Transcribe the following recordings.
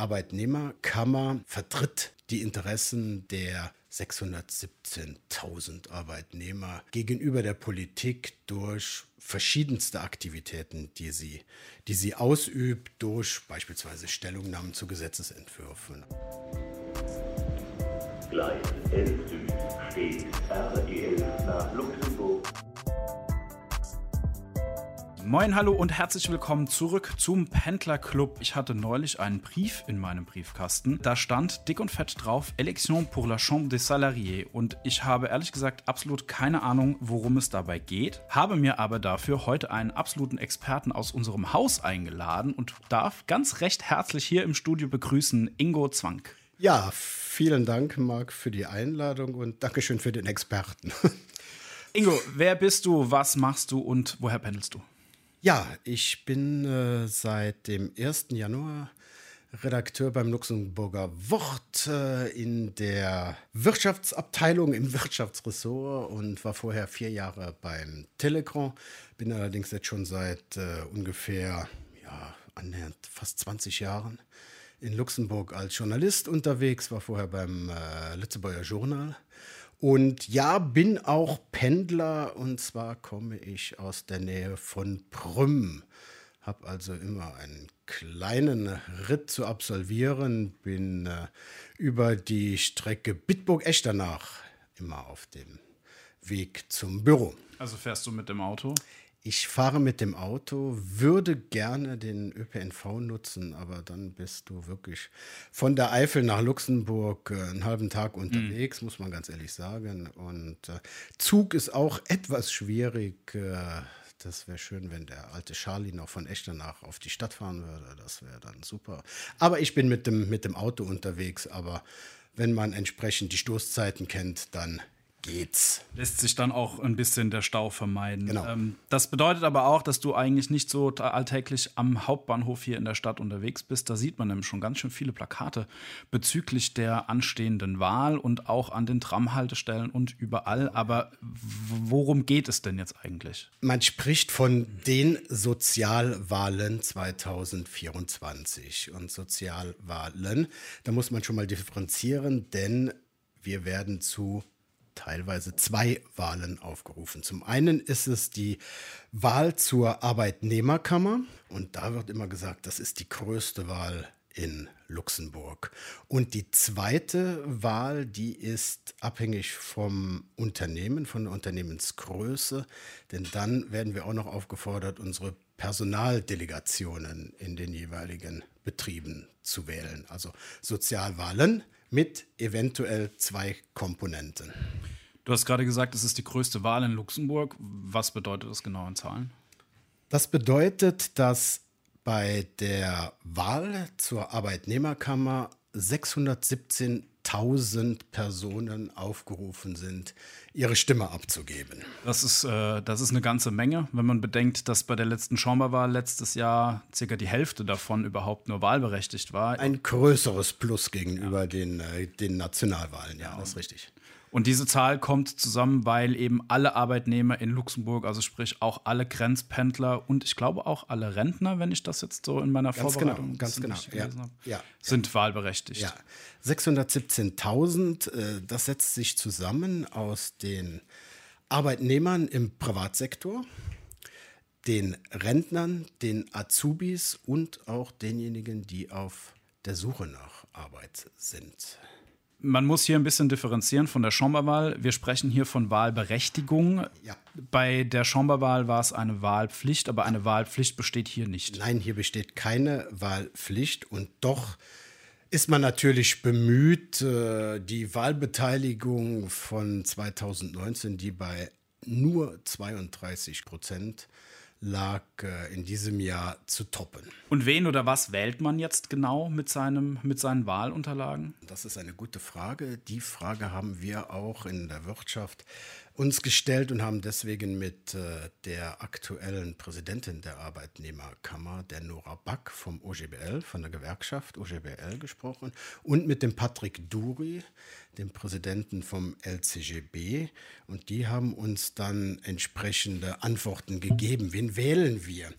Arbeitnehmerkammer vertritt die Interessen der 617.000 Arbeitnehmer gegenüber der Politik durch verschiedenste Aktivitäten, die sie, die sie ausübt, durch beispielsweise Stellungnahmen zu Gesetzesentwürfen. Gleis 11 Süd steht RE11 nach Luxemburg. Moin, hallo und herzlich willkommen zurück zum Pendlerclub. Ich hatte neulich einen Brief in meinem Briefkasten. Da stand dick und fett drauf Election pour la Chambre des Salariés. Und ich habe ehrlich gesagt absolut keine Ahnung, worum es dabei geht. Habe mir aber dafür heute einen absoluten Experten aus unserem Haus eingeladen und darf ganz recht herzlich hier im Studio begrüßen Ingo Zwank. Ja, vielen Dank, Marc, für die Einladung und Dankeschön für den Experten. Ingo, wer bist du, was machst du und woher pendelst du? Ja, ich bin äh, seit dem 1. Januar Redakteur beim Luxemburger Wort äh, in der Wirtschaftsabteilung im Wirtschaftsressort und war vorher vier Jahre beim Telegram. Bin allerdings jetzt schon seit äh, ungefähr ja, annähernd fast 20 Jahren in Luxemburg als Journalist unterwegs, war vorher beim äh, Lützebauer Journal und ja, bin auch Pendler und zwar komme ich aus der Nähe von Prüm. Habe also immer einen kleinen Ritt zu absolvieren, bin äh, über die Strecke Bitburg-Echternach immer auf dem Weg zum Büro. Also fährst du mit dem Auto? Ich fahre mit dem Auto, würde gerne den ÖPNV nutzen, aber dann bist du wirklich von der Eifel nach Luxemburg äh, einen halben Tag unterwegs, mhm. muss man ganz ehrlich sagen. Und äh, Zug ist auch etwas schwierig. Äh, das wäre schön, wenn der alte Charlie noch von Echternach auf die Stadt fahren würde. Das wäre dann super. Aber ich bin mit dem, mit dem Auto unterwegs. Aber wenn man entsprechend die Stoßzeiten kennt, dann geht's. Lässt sich dann auch ein bisschen der Stau vermeiden. Genau. Ähm, das bedeutet aber auch, dass du eigentlich nicht so alltäglich am Hauptbahnhof hier in der Stadt unterwegs bist. Da sieht man nämlich schon ganz schön viele Plakate bezüglich der anstehenden Wahl und auch an den Tramhaltestellen und überall. Aber worum geht es denn jetzt eigentlich? Man spricht von den Sozialwahlen 2024. Und Sozialwahlen, da muss man schon mal differenzieren, denn wir werden zu teilweise zwei Wahlen aufgerufen. Zum einen ist es die Wahl zur Arbeitnehmerkammer und da wird immer gesagt, das ist die größte Wahl in Luxemburg. Und die zweite Wahl, die ist abhängig vom Unternehmen, von der Unternehmensgröße, denn dann werden wir auch noch aufgefordert, unsere Personaldelegationen in den jeweiligen Betrieben zu wählen. Also Sozialwahlen mit eventuell zwei Komponenten. Du hast gerade gesagt, es ist die größte Wahl in Luxemburg. Was bedeutet das genau in Zahlen? Das bedeutet, dass bei der Wahl zur Arbeitnehmerkammer 617.000 Personen aufgerufen sind, ihre Stimme abzugeben. Das ist, äh, das ist eine ganze Menge, wenn man bedenkt, dass bei der letzten Chamberwahl letztes Jahr circa die Hälfte davon überhaupt nur wahlberechtigt war. Ein größeres Plus gegenüber ja. den, äh, den Nationalwahlen, ja, ja, das ist richtig. Und diese Zahl kommt zusammen, weil eben alle Arbeitnehmer in Luxemburg, also sprich auch alle Grenzpendler und ich glaube auch alle Rentner, wenn ich das jetzt so in meiner ganz Vorbereitung genau, ganz genau, ja, ja, sind ja. wahlberechtigt. Ja, 617.000, äh, das setzt sich zusammen aus den Arbeitnehmern im Privatsektor, den Rentnern, den Azubis und auch denjenigen, die auf der Suche nach Arbeit sind. Man muss hier ein bisschen differenzieren von der Chamberwahl. Wir sprechen hier von Wahlberechtigung. Ja. Bei der Chamberwahl war es eine Wahlpflicht, aber eine Wahlpflicht besteht hier nicht. Nein, hier besteht keine Wahlpflicht und doch ist man natürlich bemüht, äh, die Wahlbeteiligung von 2019, die bei nur 32 Prozent lag äh, in diesem Jahr zu toppen. Und wen oder was wählt man jetzt genau mit, seinem, mit seinen Wahlunterlagen? Das ist eine gute Frage. Die Frage haben wir auch in der Wirtschaft uns gestellt und haben deswegen mit äh, der aktuellen Präsidentin der Arbeitnehmerkammer, der Nora Back vom OGBL, von der Gewerkschaft OGBL gesprochen und mit dem Patrick Duri, dem Präsidenten vom LCGB. Und die haben uns dann entsprechende Antworten gegeben. Wen wählen wir?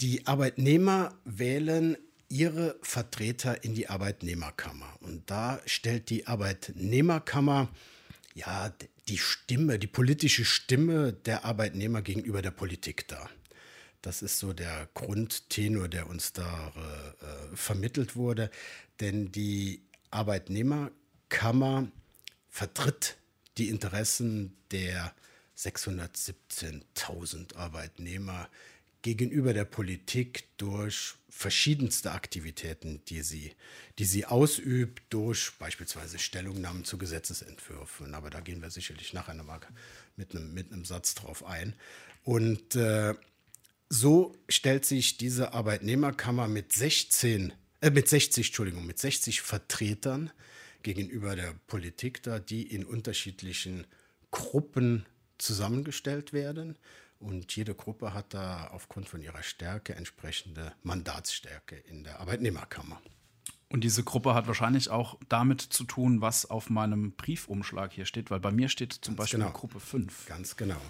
Die Arbeitnehmer wählen ihre Vertreter in die Arbeitnehmerkammer. Und da stellt die Arbeitnehmerkammer ja die Stimme, die politische Stimme der Arbeitnehmer gegenüber der Politik dar. Das ist so der Grundtenor, der uns da äh, vermittelt wurde. Denn die Arbeitnehmerkammer vertritt die Interessen der 617.000 Arbeitnehmer gegenüber der Politik durch verschiedenste Aktivitäten, die sie, die sie ausübt, durch beispielsweise Stellungnahmen zu Gesetzesentwürfen. Aber da gehen wir sicherlich nachher nochmal mit einem, mit einem Satz drauf ein. Und äh, so stellt sich diese Arbeitnehmerkammer mit 16, äh, mit 60, Entschuldigung, mit 60 Vertretern gegenüber der Politik da, die in unterschiedlichen Gruppen zusammengestellt werden. Und jede Gruppe hat da aufgrund von ihrer Stärke entsprechende Mandatsstärke in der Arbeitnehmerkammer. Und diese Gruppe hat wahrscheinlich auch damit zu tun, was auf meinem Briefumschlag hier steht, weil bei mir steht zum Ganz Beispiel genau. Gruppe 5. Ganz genau.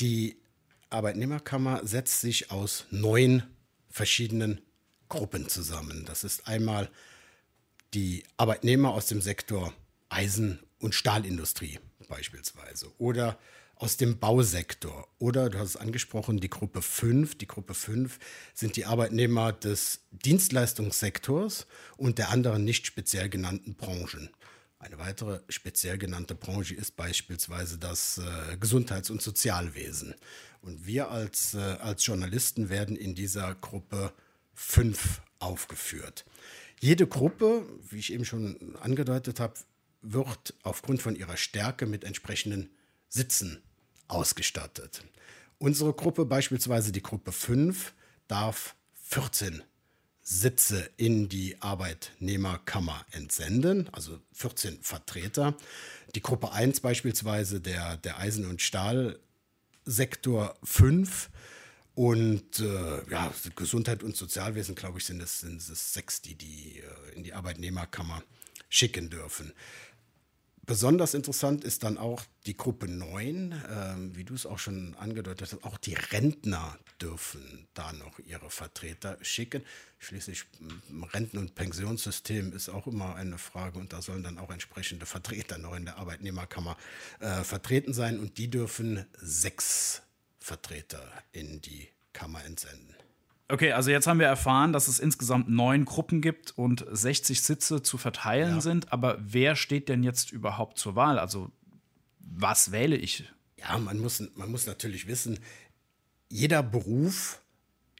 Die Arbeitnehmerkammer setzt sich aus neun verschiedenen Gruppen zusammen. Das ist einmal die Arbeitnehmer aus dem Sektor Eisen- und Stahlindustrie beispielsweise oder aus dem Bausektor. Oder, du hast es angesprochen, die Gruppe 5. Die Gruppe 5 sind die Arbeitnehmer des Dienstleistungssektors und der anderen nicht speziell genannten Branchen. Eine weitere speziell genannte Branche ist beispielsweise das äh, Gesundheits- und Sozialwesen. Und wir als, äh, als Journalisten werden in dieser Gruppe 5 aufgeführt. Jede Gruppe, wie ich eben schon angedeutet habe, wird aufgrund von ihrer Stärke mit entsprechenden Sitzen ausgestattet. Unsere Gruppe, beispielsweise die Gruppe 5, darf 14 Sitze in die Arbeitnehmerkammer entsenden, also 14 Vertreter. Die Gruppe 1 beispielsweise, der, der Eisen- und Stahlsektor 5. Und äh, ja, Gesundheit und Sozialwesen, glaube ich, sind es, sind es sechs, die die äh, in die Arbeitnehmerkammer schicken dürfen. Besonders interessant ist dann auch die Gruppe 9, äh, wie du es auch schon angedeutet hast. Auch die Rentner dürfen da noch ihre Vertreter schicken. Schließlich Renten- und Pensionssystem ist auch immer eine Frage und da sollen dann auch entsprechende Vertreter noch in der Arbeitnehmerkammer äh, vertreten sein und die dürfen sechs Vertreter in die Kammer entsenden. Okay, also jetzt haben wir erfahren, dass es insgesamt neun Gruppen gibt und 60 Sitze zu verteilen ja. sind. Aber wer steht denn jetzt überhaupt zur Wahl? Also was wähle ich? Ja, man muss, man muss natürlich wissen, jeder Beruf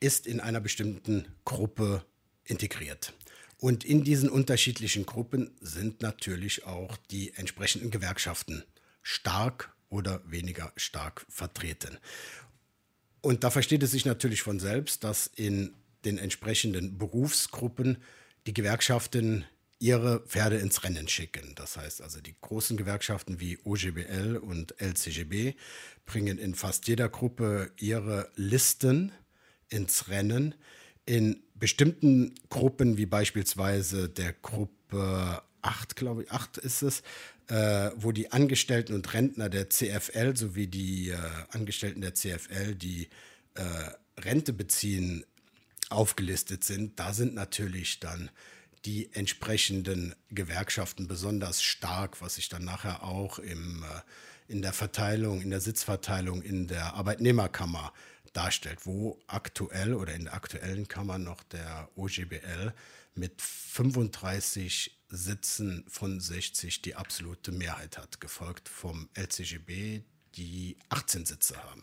ist in einer bestimmten Gruppe integriert. Und in diesen unterschiedlichen Gruppen sind natürlich auch die entsprechenden Gewerkschaften stark oder weniger stark vertreten. Und da versteht es sich natürlich von selbst, dass in den entsprechenden Berufsgruppen die Gewerkschaften ihre Pferde ins Rennen schicken. Das heißt also, die großen Gewerkschaften wie OGBL und LCGB bringen in fast jeder Gruppe ihre Listen ins Rennen. In bestimmten Gruppen, wie beispielsweise der Gruppe 8, glaube ich, 8 ist es, äh, wo die Angestellten und Rentner der CFL sowie die äh, Angestellten der CFL, die äh, Rente beziehen, aufgelistet sind. Da sind natürlich dann die entsprechenden Gewerkschaften besonders stark, was sich dann nachher auch im, äh, in der Verteilung, in der Sitzverteilung in der Arbeitnehmerkammer darstellt, wo aktuell oder in der aktuellen Kammer noch der OGBL mit 35 Sitzen von 60 die absolute Mehrheit hat, gefolgt vom LCGB, die 18 Sitze haben.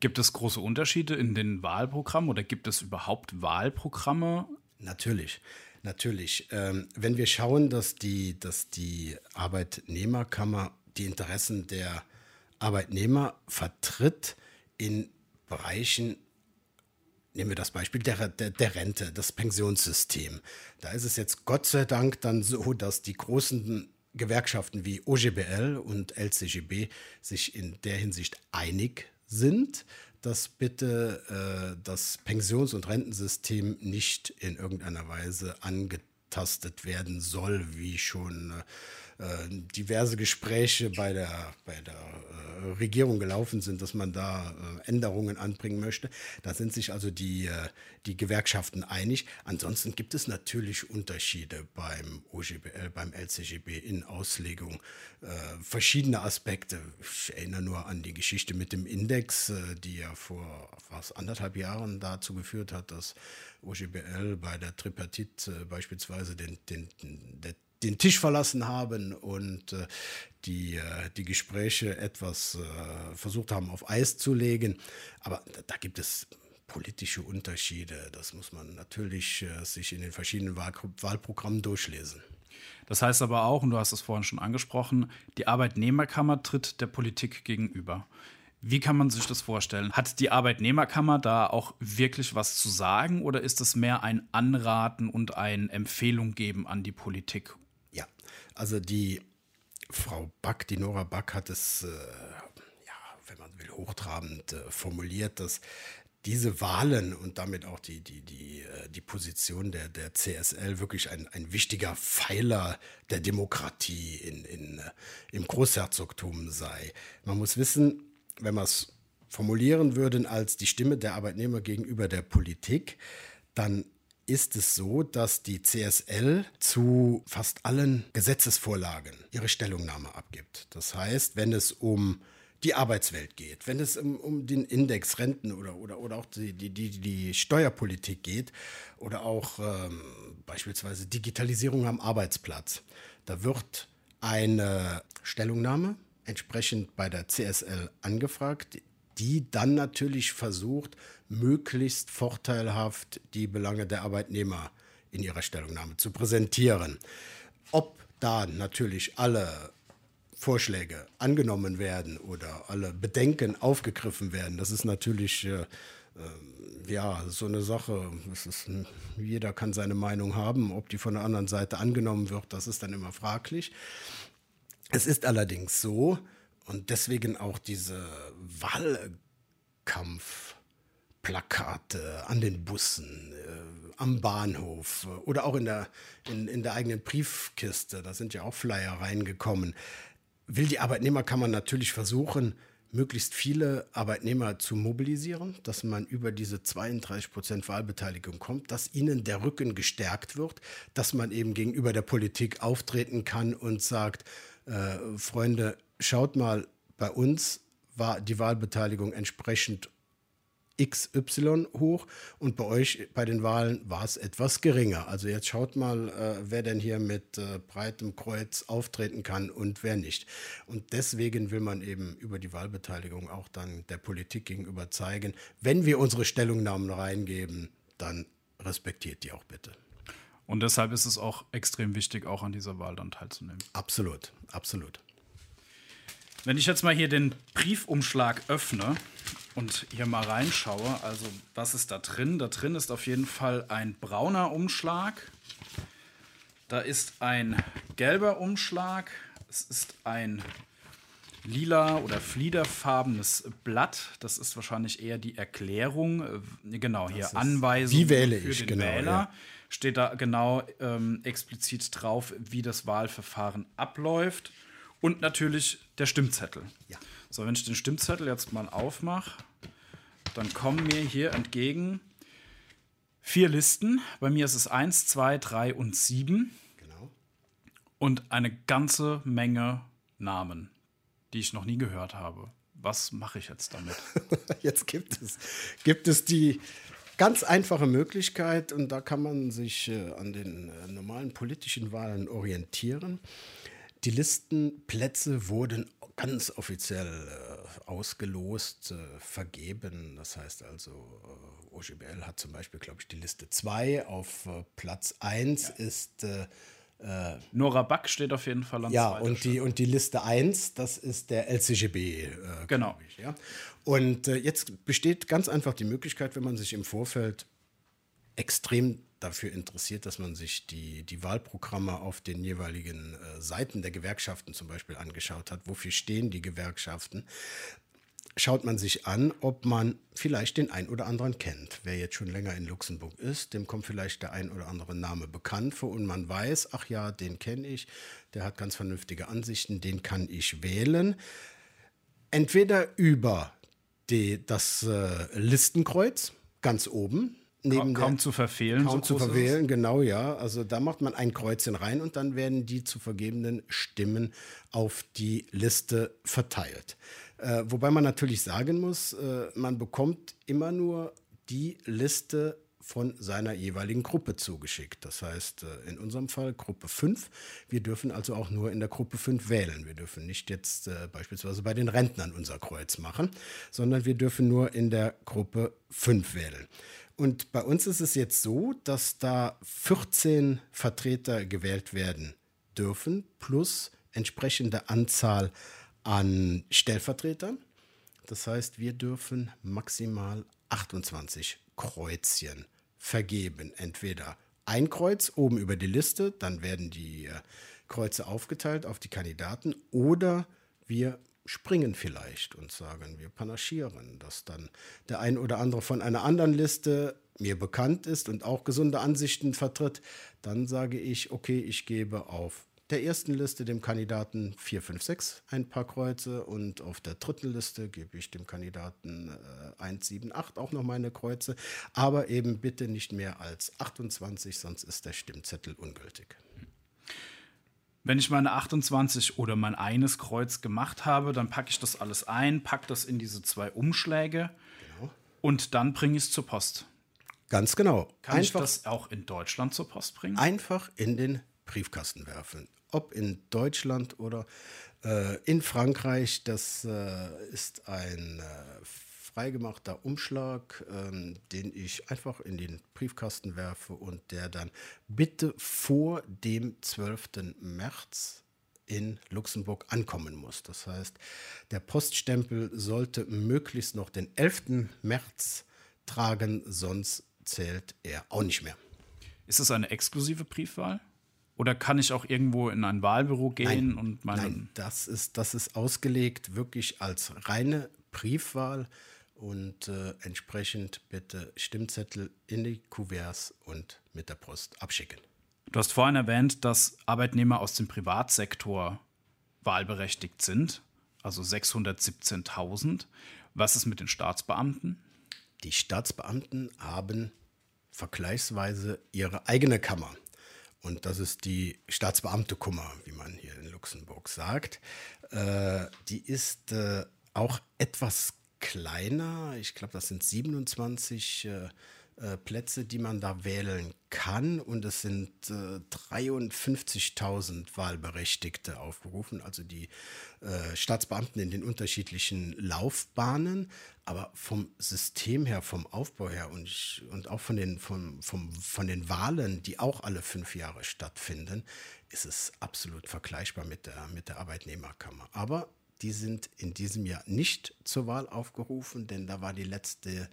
Gibt es große Unterschiede in den Wahlprogrammen oder gibt es überhaupt Wahlprogramme? Natürlich, natürlich. Ähm, wenn wir schauen, dass die, dass die Arbeitnehmerkammer die Interessen der Arbeitnehmer vertritt in Bereichen, Nehmen wir das Beispiel der, der, der, Rente, das Pensionssystem. Da ist es jetzt Gott sei Dank dann so, dass die großen Gewerkschaften wie OGBL und LCGB sich in der Hinsicht einig sind, dass bitte äh, das Pensions- und Rentensystem nicht in irgendeiner Weise angetastet werden soll, wie schon äh, diverse Gespräche bei der, bei der äh, Regierung gelaufen sind, dass man da äh, Änderungen anbringen möchte. Da sind sich also die, äh, die Gewerkschaften einig. Ansonsten gibt es natürlich Unterschiede beim OGBL, beim LCGB in Auslegung. Äh, verschiedene Aspekte. Ich erinnere nur an die Geschichte mit dem Index, äh, die ja vor fast anderthalb Jahren dazu geführt hat, dass OGBL bei der Tripartit äh, beispielsweise den, den, den, den Tisch verlassen haben und äh, die, äh, die Gespräche etwas äh, versucht haben auf Eis zu legen. Aber da, gibt es politische Unterschiede. Das muss man natürlich sich in den verschiedenen Wahl Wahlprogrammen durchlesen. Das heißt aber auch, und du hast es vorhin schon angesprochen, die Arbeitnehmerkammer tritt der Politik gegenüber. Wie kann man sich das vorstellen? Hat die Arbeitnehmerkammer da auch wirklich was zu sagen oder ist es mehr ein Anraten und eine Empfehlung geben an die Politik? Also die Frau Back, die Nora Back hat es, äh, ja, wenn man will, hochtrabend äh, formuliert, dass diese Wahlen und damit auch die, die, die, äh, die Position der, der CSL wirklich ein, ein wichtiger Pfeiler der Demokratie in, in, äh, im Großherzogtum sei. Man muss wissen, wenn wir es formulieren würden als die Stimme der Arbeitnehmer gegenüber der Politik, dann ist es so, dass die CSL zu fast allen Gesetzesvorlagen ihre Stellungnahme abgibt. Das heißt, wenn es um die Arbeitswelt geht, wenn es um, um den Index Renten oder, oder, oder auch die, die, die, Steuerpolitik geht oder auch ähm, beispielsweise Digitalisierung am Arbeitsplatz, da wird eine Stellungnahme entsprechend bei der CSL angefragt, die dann natürlich versucht, möglichst vorteilhaft die Belange der Arbeitnehmer in ihrer Stellungnahme zu präsentieren. Ob da natürlich alle Vorschläge angenommen werden oder alle Bedenken aufgegriffen werden, das ist natürlich äh, äh ja so eine Sache. Ist, jeder kann seine Meinung haben. Ob die von der anderen Seite angenommen wird, das ist dann immer fraglich. Es ist allerdings so, und deswegen auch diese Wahlkampfplakate an den Bussen, äh, am Bahnhof äh, oder auch in der, in, in der eigenen Briefkiste, da sind ja auch Flyer reingekommen, will die Arbeitnehmerkammer natürlich versuchen, möglichst viele Arbeitnehmer zu mobilisieren, dass man über diese 32 Prozent Wahlbeteiligung kommt, dass ihnen der Rücken gestärkt wird, dass man eben gegenüber der Politik auftreten kann und sagt, äh, Freunde, schaut mal, bei uns war die Wahlbeteiligung entsprechend XY hoch und bei euch bei den Wahlen war es etwas geringer. Also jetzt schaut mal, äh, wer denn hier mit äh, breitem Kreuz auftreten kann und wer nicht. Und deswegen will man eben über die Wahlbeteiligung auch dann der Politik gegenüber zeigen, wenn wir unsere Stellungnahmen reingeben, dann respektiert die auch bitte. Und deshalb ist es auch extrem wichtig, auch an dieser Wahl dann teilzunehmen. Absolut, absolut. Wenn ich jetzt mal hier den Briefumschlag öffne und hier mal reinschaue, also was ist da drin? Da drin ist auf jeden Fall ein brauner Umschlag. Da ist ein gelber Umschlag. Es ist ein lila oder fliederfarbenes Blatt. Das ist wahrscheinlich eher die Erklärung. Äh, genau, hier Anweisung wie wähle für ich, den genau, Wähler. ja. Steht da genau ähm, explizit drauf, wie das Wahlverfahren abläuft. Und natürlich der Stimmzettel. Ja. So, wenn ich den Stimmzettel jetzt mal aufmache, dann kommen mir hier entgegen vier Listen. Bei mir ist es 1, 2, 3 und 7 Genau. und eine ganze Menge Namen, die ich noch nie gehört habe. Was mache ich jetzt damit? Jetzt gibt es, gibt es die ganz einfache Möglichkeit, und da kann man sich äh, an den äh, normalen politischen Wahlen orientieren. Die Listenplätze wurden ganz offiziell äh, ausgelost, äh, vergeben. Das heißt also, äh, OGBL hat zum Beispiel, glaube ich, die Liste 2. Auf äh, Platz 1 ist äh, Nora Back steht auf jeden Fall an ja, und die, und die Liste 1, das ist der LCGB. Äh, Genau. Ich, ja. Und äh, jetzt besteht ganz einfach die Möglichkeit, wenn man sich im Vorfeld extrem dafür interessiert, dass man sich die, die Wahlprogramme auf den jeweiligen äh, Seiten der Gewerkschaften zum Beispiel angeschaut hat. Wofür stehen die Gewerkschaften? schaut man sich an, ob man vielleicht den ein oder anderen kennt. Wer jetzt schon länger in Luxemburg ist, dem kommt vielleicht der ein oder andere Name bekannt vor und man weiß, ach ja, den kenne ich, der hat ganz vernünftige Ansichten, den kann ich wählen. Entweder über die, das äh, Listenkreuz ganz oben, neben kaum, der, zu verfehlen. Kaum so zu verfehlen, genau, ja. Also da macht man ein Kreuzchen rein und dann werden die zu vergebenen Stimmen auf die Liste verteilt. Äh, wobei man natürlich sagen muss, äh, man bekommt immer nur die Liste von seiner jeweiligen Gruppe zugeschickt. Das heißt, äh, in unserem Fall Gruppe 5. Wir dürfen also auch nur in der Gruppe 5 wählen. Wir dürfen nicht jetzt äh, beispielsweise bei den Rentnern unser Kreuz machen, sondern wir dürfen nur in der Gruppe 5 wählen. Und bei uns ist es jetzt so, dass da 14 Vertreter gewählt werden dürfen, plus entsprechende Anzahl an Stellvertretern. Das heißt, wir dürfen maximal 28 Kreuzchen vergeben. Entweder ein Kreuz oben über die Liste, dann werden die äh, Kreuze aufgeteilt auf die Kandidaten, oder wir springen vielleicht und sagen, wir panaschieren, dass dann der ein oder andere von einer anderen Liste mir bekannt ist und auch gesunde Ansichten vertritt, dann sage ich, okay, ich gebe auf der ersten Liste dem Kandidaten 4, 5, 6 ein paar Kreuze und auf der dritten Liste gebe ich dem Kandidaten äh, 1, 7, 8 auch noch meine Kreuze, aber eben bitte nicht mehr als 28, sonst ist der Stimmzettel ungültig. Wenn ich meine 28 oder mein eines Kreuz gemacht habe, dann packe ich das alles ein, packe das in diese zwei Umschläge genau. und dann bringe ich es zur Post. Ganz genau. Kann einfach, ich das auch in Deutschland zur Post bringen? Einfach in den Briefkasten werfen. Ob in Deutschland oder äh, in Frankreich, das äh, ist ein äh, freigemachter Umschlag, ähm, den ich einfach in den Briefkasten werfe und der dann bitte vor dem 12. März in Luxemburg ankommen muss. Das heißt, der Poststempel sollte möglichst noch den 11. März tragen, sonst zählt er auch nicht mehr. Ist es eine exklusive Briefwahl? Oder kann ich auch irgendwo in ein Wahlbüro gehen nein, und meinen. Nein, das ist, das ist ausgelegt wirklich als reine Briefwahl und äh, entsprechend bitte Stimmzettel in die Kuverts und mit der Post abschicken. Du hast vorhin erwähnt, dass Arbeitnehmer aus dem Privatsektor wahlberechtigt sind, also 617.000. Was ist mit den Staatsbeamten? Die Staatsbeamten haben vergleichsweise ihre eigene Kammer. Und das ist die Staatsbeamtekummer, wie man hier in Luxemburg sagt. Äh, die ist äh, auch etwas kleiner. Ich glaube, das sind 27 äh, äh, Plätze, die man da wählen kann. Und es sind äh, 53.000 Wahlberechtigte aufgerufen, also die äh, Staatsbeamten in den unterschiedlichen Laufbahnen. Aber vom System her, vom Aufbau her und, und auch von den, vom, vom, von den Wahlen, die auch alle fünf Jahre stattfinden, ist es absolut vergleichbar mit der, mit der Arbeitnehmerkammer. Aber die sind in diesem Jahr nicht zur Wahl aufgerufen, denn da war die letzte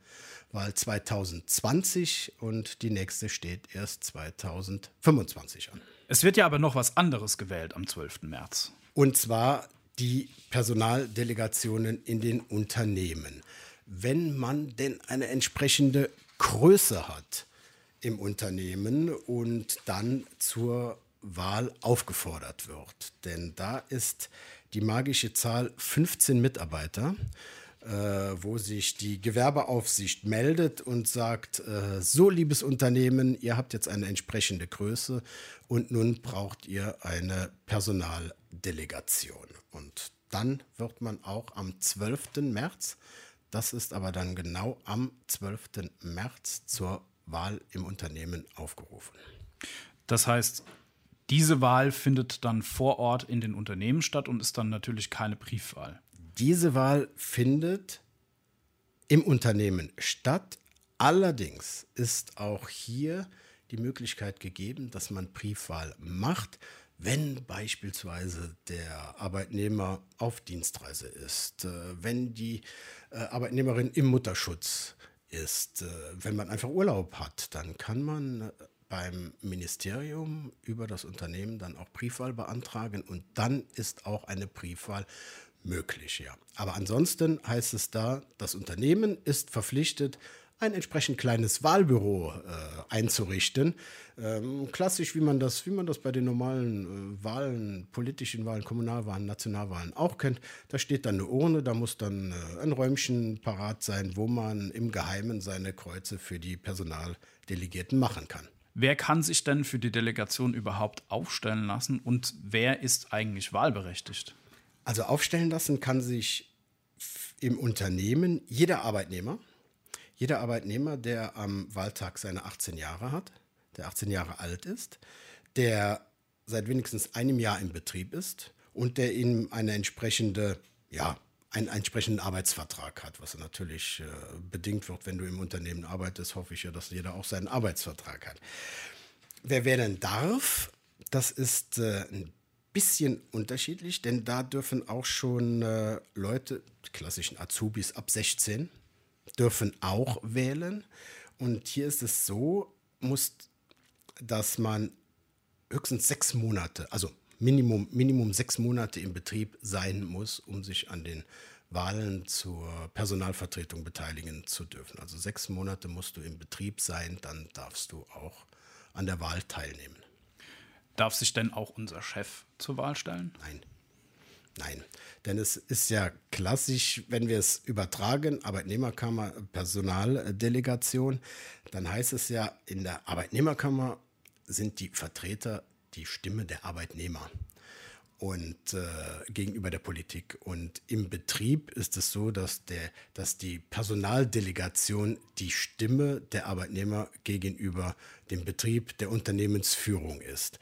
Wahl 2020 und die nächste steht erst 2025 an. Es wird ja aber noch was anderes gewählt am 12. März. Und zwar die Personaldelegationen in den Unternehmen. Wenn man denn eine entsprechende Größe hat im Unternehmen und dann zur Wahl aufgefordert wird. Denn da ist die magische Zahl 15 Mitarbeiter, äh, wo sich die Gewerbeaufsicht meldet und sagt, äh, so liebes Unternehmen, ihr habt jetzt eine entsprechende Größe und nun braucht ihr eine Personaldelegation. Und dann wird man auch am 12. März, das ist aber dann genau am 12. März zur Wahl im Unternehmen aufgerufen. Das heißt, diese Wahl findet dann vor Ort in den Unternehmen statt und ist dann natürlich keine Briefwahl. Diese Wahl findet im Unternehmen statt. Allerdings ist auch hier die Möglichkeit gegeben, dass man Briefwahl macht, wenn beispielsweise der Arbeitnehmer auf Dienstreise ist, äh, wenn die äh, Arbeitnehmerin im Mutterschutz ist, äh, wenn man einfach Urlaub hat, dann kann man beim Ministerium über das Unternehmen dann auch Briefwahl beantragen und dann ist auch eine Briefwahl möglich, ja. Aber ansonsten heißt es da, das Unternehmen ist verpflichtet, ein entsprechend kleines Wahlbüro äh, einzurichten. Ähm, klassisch, wie man das, wie man das bei den normalen äh, Wahlen, politischen Wahlen, Kommunalwahlen, Nationalwahlen auch kennt. Da steht dann eine Urne, da muss dann äh, ein Räumchen parat sein, wo man im Geheimen seine Kreuze für die Personaldelegierten machen kann. Wer kann sich denn für die Delegation überhaupt aufstellen lassen und wer ist eigentlich wahlberechtigt? Also aufstellen lassen kann sich im Unternehmen jeder Arbeitnehmer, jeder Arbeitnehmer, der am Wahltag seine 18 Jahre hat, der 18 Jahre alt ist, der seit wenigstens einem Jahr im Betrieb ist und der ihm eine entsprechende, ja, einen entsprechenden Arbeitsvertrag hat, was natürlich äh, bedingt wird, wenn du im Unternehmen arbeitest, hoffe ich ja, dass jeder auch seinen Arbeitsvertrag hat. Wer wählen darf, das ist äh, ein bisschen unterschiedlich, denn da dürfen auch schon äh, Leute, die klassischen Azubis ab 16, dürfen auch wählen. Und hier ist es so, muss, dass man höchstens sechs Monate, also Minimum, Minimum sechs Monate im Betrieb sein muss, um sich an den Wahlen zur Personalvertretung beteiligen zu dürfen. Also sechs Monate musst du im Betrieb sein, dann darfst du auch an der Wahl teilnehmen. Darf sich denn auch unser Chef zur Wahl stellen? Nein. Nein, denn es ist ja klassisch, wenn wir es übertragen, Arbeitnehmerkammer, Personaldelegation, dann heißt es ja, in der Arbeitnehmerkammer sind die Vertreter die Stimme der Arbeitnehmer und äh, gegenüber der Politik. Und im Betrieb ist es so, dass, der, dass die Personaldelegation die Stimme der Arbeitnehmer gegenüber dem Betrieb der Unternehmensführung ist.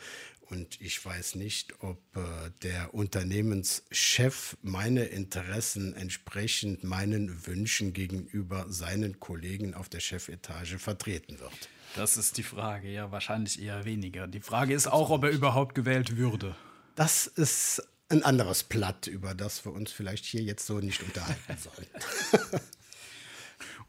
Und ich weiß nicht, ob äh, der Unternehmenschef meine Interessen entsprechend meinen Wünschen gegenüber seinen Kollegen auf der Chefetage vertreten wird. Das ist die Frage, ja, wahrscheinlich eher weniger. Die Frage ist auch, ob er überhaupt gewählt würde. Das ist ein anderes Blatt, über das wir uns vielleicht hier jetzt so nicht unterhalten sollen.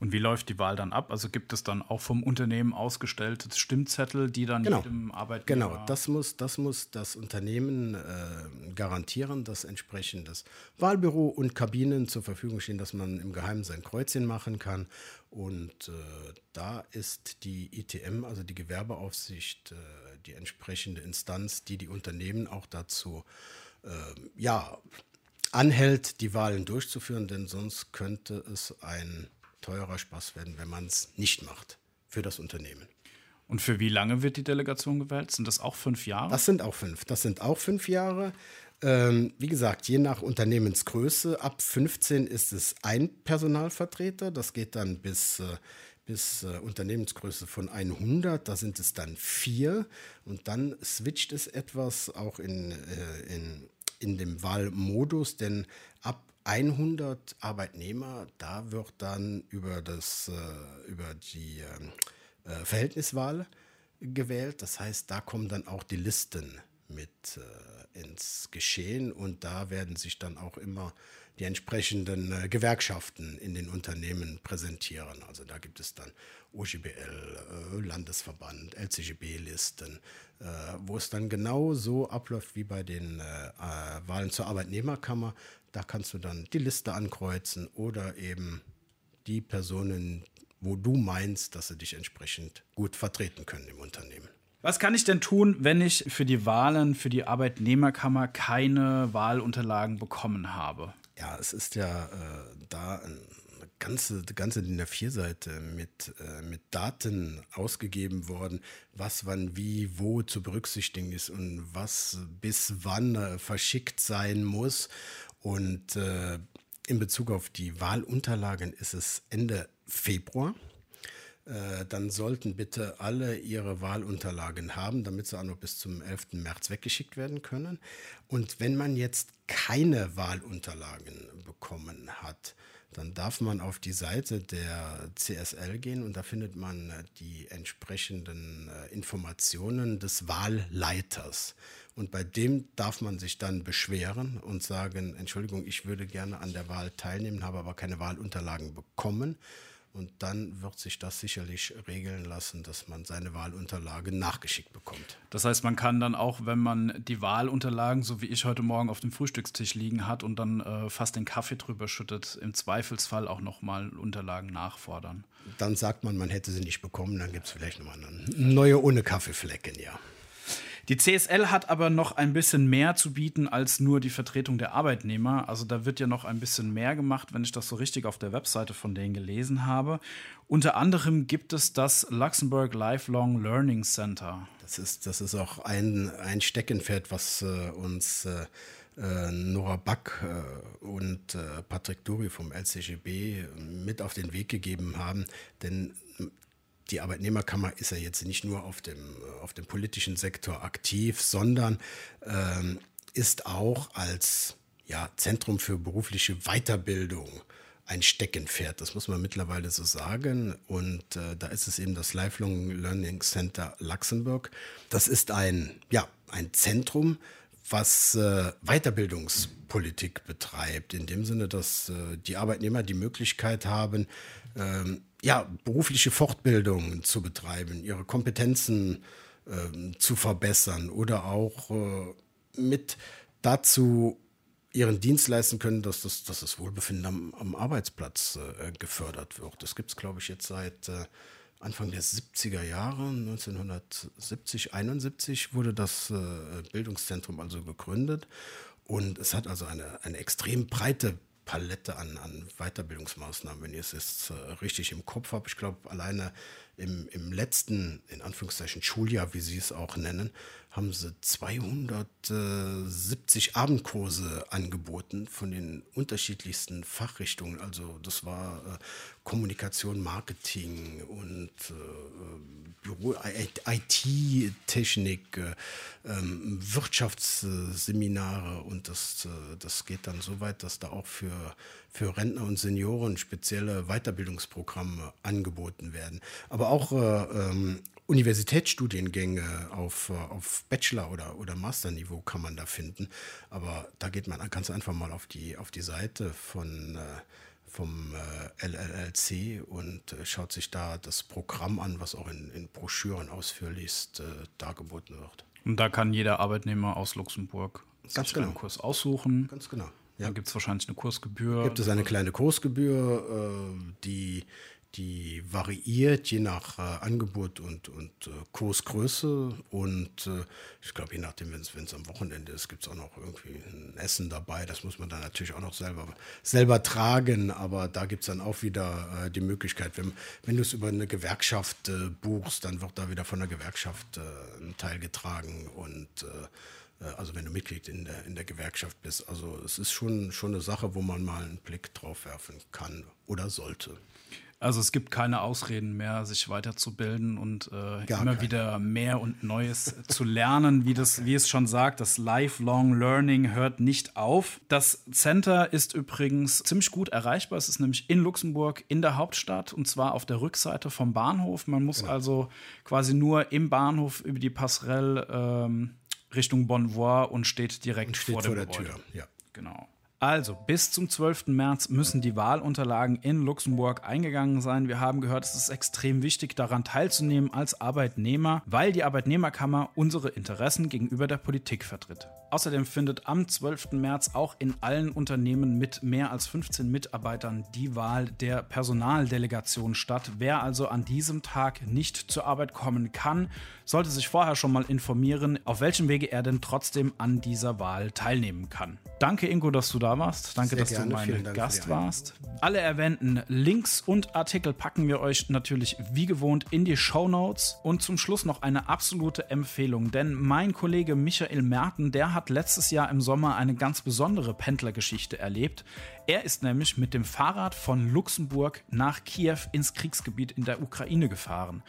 Und wie läuft die Wahl dann ab? Also gibt es dann auch vom Unternehmen ausgestellte Stimmzettel, die dann genau. jedem Arbeitnehmer... Genau, das muss das, muss das Unternehmen äh, garantieren, dass entsprechendes Wahlbüro und Kabinen zur Verfügung stehen, dass man im Geheimen sein Kreuzchen machen kann. Und äh, da ist die ITM, also die Gewerbeaufsicht, äh, die entsprechende Instanz, die die Unternehmen auch dazu äh, ja, anhält, die Wahlen durchzuführen, denn sonst könnte es ein teurer Spaß werden, wenn man es nicht macht für das Unternehmen. Und für wie lange wird die Delegation gewählt? Sind das auch fünf Jahre? Das sind auch fünf. Das sind auch fünf Jahre. Ähm, wie gesagt, je nach Unternehmensgröße, ab 15 ist es ein Personalvertreter. Das geht dann bis, äh, bis äh, Unternehmensgröße von 100. Da sind es dann vier. Und dann switcht es etwas auch in, äh, in, in dem Wahlmodus, denn ab 100 Arbeitnehmer, da wird dann über, das, äh, über die ähm, äh, Verhältniswahl gewählt. Das heißt, da kommen dann auch die Listen mit äh, ins Geschehen und da werden sich dann auch immer die entsprechenden äh, Gewerkschaften in den Unternehmen präsentieren. Also da gibt es dann OGBL, äh, Landesverband, LCGB-Listen, äh, wo es dann genau so abläuft wie bei den Wahlen zur Arbeitnehmerkammer. Da kannst du dann die Liste ankreuzen oder eben die Personen, wo du meinst, dass sie dich entsprechend gut vertreten können im Unternehmen. Was kann ich denn tun, wenn ich für die Wahlen, für die Arbeitnehmerkammer keine Wahlunterlagen bekommen habe? Ja, es ist ja äh, da eine ganze, ganze DIN A4-Seite mit, äh, mit Daten ausgegeben worden, was wann wie wo zu berücksichtigen ist und was bis wann äh, verschickt sein muss. Und äh, in Bezug auf die Wahlunterlagen ist es Ende Februar. Äh, dann sollten bitte alle ihre Wahlunterlagen haben, damit sie auch noch bis zum 11. März weggeschickt werden können. Und wenn man jetzt keine Wahlunterlagen bekommen hat, dann darf man auf die Seite der CSL gehen und da findet man die entsprechenden äh, Informationen des Wahlleiters. Und bei dem darf man sich dann beschweren und sagen, Entschuldigung, ich würde gerne an der Wahl teilnehmen, habe aber keine Wahlunterlagen bekommen. Und dann wird sich das sicherlich regeln lassen, dass man seine Wahlunterlagen nachgeschickt bekommt. Das heißt, man kann dann auch, wenn man die Wahlunterlagen, so wie ich heute Morgen auf dem Frühstückstisch liegen hat und dann äh, fast den Kaffee drüber schüttet, im Zweifelsfall auch nochmal Unterlagen nachfordern. Dann sagt man, man hätte sie nicht bekommen, dann gibt es vielleicht nochmal eine neue ohne Kaffeeflecken, ja. Die CSL hat aber noch ein bisschen mehr zu bieten als nur die Vertretung der Arbeitnehmer. Also da wird ja noch ein bisschen mehr gemacht, wenn ich das so richtig auf der Webseite von denen gelesen habe. Unter anderem gibt es das Luxemburg Lifelong Learning Center. Das ist, das ist auch ein, ein Steckenpferd, was äh, uns äh, äh Nora Back äh, und äh, Patrick Duri vom LCGB mit auf den Weg gegeben haben. Denn die Arbeitnehmerkammer ist ja jetzt nicht nur auf dem, auf dem politischen Sektor aktiv, sondern ähm, ist auch als ja, Zentrum für berufliche Weiterbildung ein Steckenpferd, das muss man mittlerweile so sagen. Und äh, da ist es eben das Lifelong Learning Center Luxemburg. Das ist ein, ja, ein Zentrum, was äh, Weiterbildungspolitik betreibt, in dem Sinne, dass äh, die Arbeitnehmer die Möglichkeit haben, ähm, ja, berufliche Fortbildung zu betreiben, ihre Kompetenzen äh, zu verbessern oder auch äh, mit dazu ihren Dienst leisten können, dass das, dass das Wohlbefinden am, am Arbeitsplatz äh, gefördert wird. Das gibt es, glaube ich, jetzt seit äh, Anfang der 70er Jahre, 1970, 71 wurde das äh, Bildungszentrum also gegründet. Und es hat also eine, eine extrem breite Palette an, an Weiterbildungsmaßnahmen, wenn ihr es jetzt äh, richtig im Kopf habt. Ich glaube, alleine im, im letzten, in Anführungszeichen, Schuljahr, wie Sie es auch nennen, haben sie 270 Abendkurse angeboten von den unterschiedlichsten Fachrichtungen. Also das war äh, Kommunikation, Marketing und äh, Büro, IT-Technik, äh, ähm, Wirtschaftsseminare und das, äh, das geht dann so weit, dass da auch für, für Rentner und Senioren spezielle Weiterbildungsprogramme angeboten werden. Aber auch äh, ähm, Universitätsstudiengänge auf, auf Bachelor- oder, oder Masterniveau kann man da finden. Aber da geht man ganz einfach mal auf die, auf die Seite von, äh, vom äh, LLLC und äh, schaut sich da das Programm an, was auch in, in Broschüren ausführlichst äh, dargeboten wird. Und da kann jeder Arbeitnehmer aus Luxemburg Ganz genau. einen Kurs aussuchen. Ganz genau. Ja. Dann gibt es wahrscheinlich eine Kursgebühr. Gibt es eine kleine Kursgebühr, äh, die die variiert je nach äh, Angebot und, und äh, Kursgröße. Und äh, ich glaube, je nachdem, wenn es am Wochenende ist, gibt es auch noch irgendwie ein Essen dabei. Das muss man dann natürlich auch noch selber, selber tragen. Aber da gibt es dann auch wieder äh, die Möglichkeit, wenn, wenn du es über eine Gewerkschaft äh, buchst, dann wird da wieder von der Gewerkschaft äh, ein Teil getragen. Und also wenn du Mitglied in der, in der Gewerkschaft bist. Also es ist schon, schon eine Sache, wo man mal einen Blick drauf werfen kann oder sollte. Also es gibt keine Ausreden mehr, sich weiterzubilden und äh, immer keine. wieder mehr und Neues zu lernen. Wie, das, wie es schon sagt, das Lifelong Learning hört nicht auf. Das Center ist übrigens ziemlich gut erreichbar. Es ist nämlich in Luxemburg in der Hauptstadt und zwar auf der Rückseite vom Bahnhof. Man muss Genau. also quasi nur im Bahnhof über die Passerelle ähm, Richtung Bonvois und steht direkt Steht vor, vor, der Gebäude. Tür. Ja. Genau. Also, bis zum 12. März müssen die Wahlunterlagen in Luxemburg eingegangen sein. Wir haben gehört, es ist extrem wichtig, daran teilzunehmen als Arbeitnehmer, weil die Arbeitnehmerkammer unsere Interessen gegenüber der Politik vertritt. Außerdem findet am 12. März auch in allen Unternehmen mit mehr als 15 Mitarbeitern die Wahl der Personaldelegation statt. Wer also an diesem Tag nicht zur Arbeit kommen kann, sollte sich vorher schon mal informieren, auf welchem Wege er denn trotzdem an dieser Wahl teilnehmen kann. Danke, Ingo, dass du da warst. Danke, Sehr dass gerne. du mein Gast warst. Alle erwähnten Links und Artikel packen wir euch natürlich wie gewohnt in die Show Notes. Und zum Schluss noch eine absolute Empfehlung, denn mein Kollege Michael Merten, der hat letztes Jahr im Sommer eine ganz besondere Pendlergeschichte erlebt. Er ist nämlich mit dem Fahrrad von Luxemburg nach Kiew ins Kriegsgebiet in der Ukraine gefahren.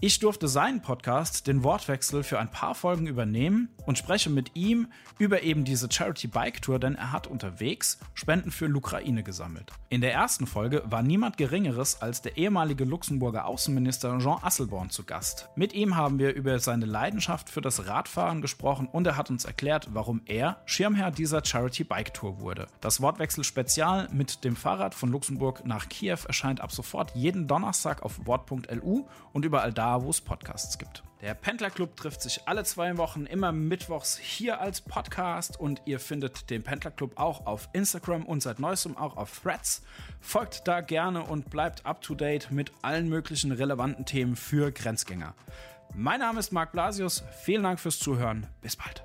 Ich durfte seinen Podcast, den Wortwechsel, für ein paar Folgen übernehmen und spreche mit ihm über eben diese Charity Bike Tour, denn er hat unterwegs Spenden für Lukraine gesammelt. In der ersten Folge war niemand Geringeres als der ehemalige Luxemburger Außenminister Jean Asselborn zu Gast. Mit ihm haben wir über seine Leidenschaft für das Radfahren gesprochen und er hat uns erklärt, warum er Schirmherr dieser Charity Bike Tour wurde. Das Wortwechsel Spezial mit dem Fahrrad von Luxemburg nach Kiew erscheint ab sofort jeden Donnerstag auf wort.lu und überall da, wo es Podcasts gibt. Der Pendler Club trifft sich alle zwei Wochen immer mittwochs hier als Podcast und ihr findet den Pendler Club auch auf Instagram und seit neuestem auch auf Threads. Folgt da gerne und bleibt up to date mit allen möglichen relevanten Themen für Grenzgänger. Mein Name ist Marc Blasius. Vielen Dank fürs Zuhören. Bis bald.